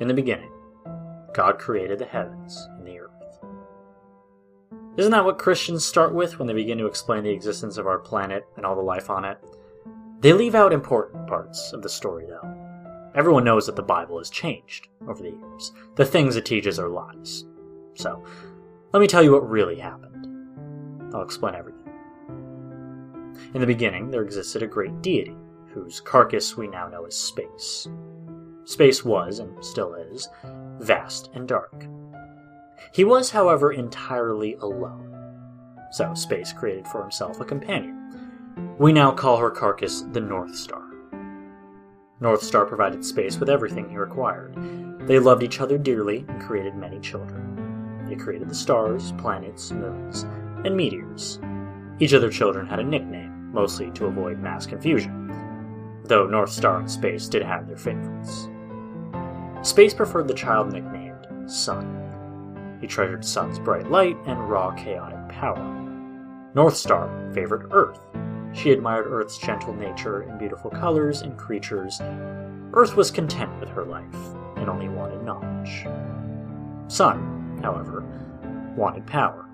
In the beginning, God created the heavens and the earth. Isn't that what Christians start with when they begin to explain the existence of our planet and all the life on it? They leave out important parts of the story, though. Everyone knows that the Bible has changed over the years. The things it teaches are lies. So, let me tell you what really happened. I'll explain everything. In the beginning, there existed a great deity, whose carcass we now know as space. Space was, and still is, vast and dark. He was, however, entirely alone. So Space created for himself a companion. We now call her carcass the North Star. North Star provided Space with everything he required. They loved each other dearly and created many children. They created the stars, planets, moons, and meteors. Each of their children had a nickname, mostly to avoid mass confusion, though North Star and Space did have their favorites. Space preferred the child nicknamed Sun. He treasured Sun's bright light and raw chaotic power. North Star favored Earth. She admired Earth's gentle nature and beautiful colors and creatures. Earth was content with her life and only wanted knowledge. Sun, however, wanted power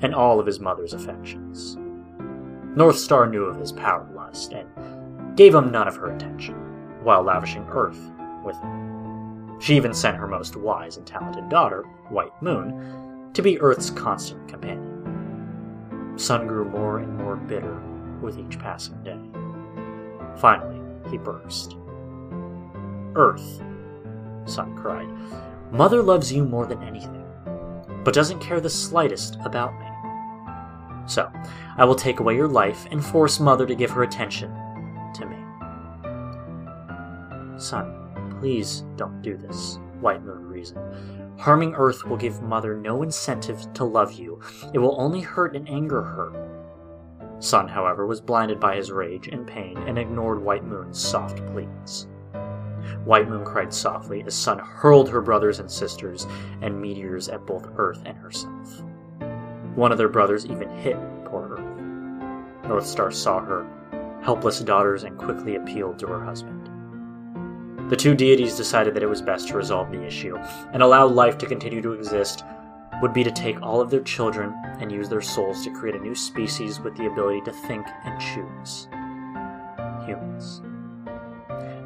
and all of his mother's affections. North Star knew of his power lust and gave him none of her attention, while lavishing Earth with it. She even sent her most wise and talented daughter, White Moon, to be Earth's constant companion. Sun grew more and more bitter with each passing day. Finally, he burst. Earth, Sun cried, Mother loves you more than anything, but doesn't care the slightest about me. So, I will take away your life and force Mother to give her attention to me. Sun, Please don't do this, White Moon reasoned. Harming Earth will give Mother no incentive to love you. It will only hurt and anger her. Sun, however, was blinded by his rage and pain and ignored White Moon's soft pleas. White Moon cried softly as Sun hurled her brothers and sisters and meteors at both Earth and herself. One of their brothers even hit poor Earth. North Star saw her helpless daughters and quickly appealed to her husband. The two deities decided that it was best to resolve the issue and allow life to continue to exist would be to take all of their children and use their souls to create a new species with the ability to think and choose. Humans.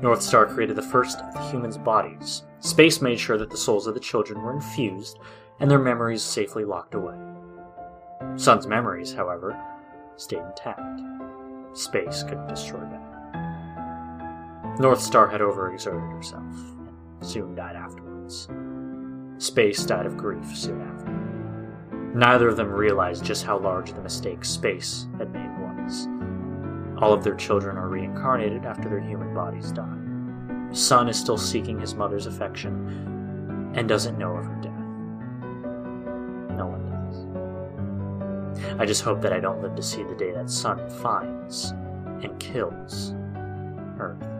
North Star created the first of the humans' bodies. Space made sure that the souls of the children were infused and their memories safely locked away. Sun's memories, however, stayed intact. Space couldn't destroy them. North Star had overexerted herself, and soon died afterwards. Space died of grief soon after. Neither of them realized just how large the mistake Space had made was. All of their children are reincarnated after their human bodies die. Sun is still seeking his mother's affection and doesn't know of her death. No one does. I just hope that I don't live to see the day that Sun finds and kills Earth.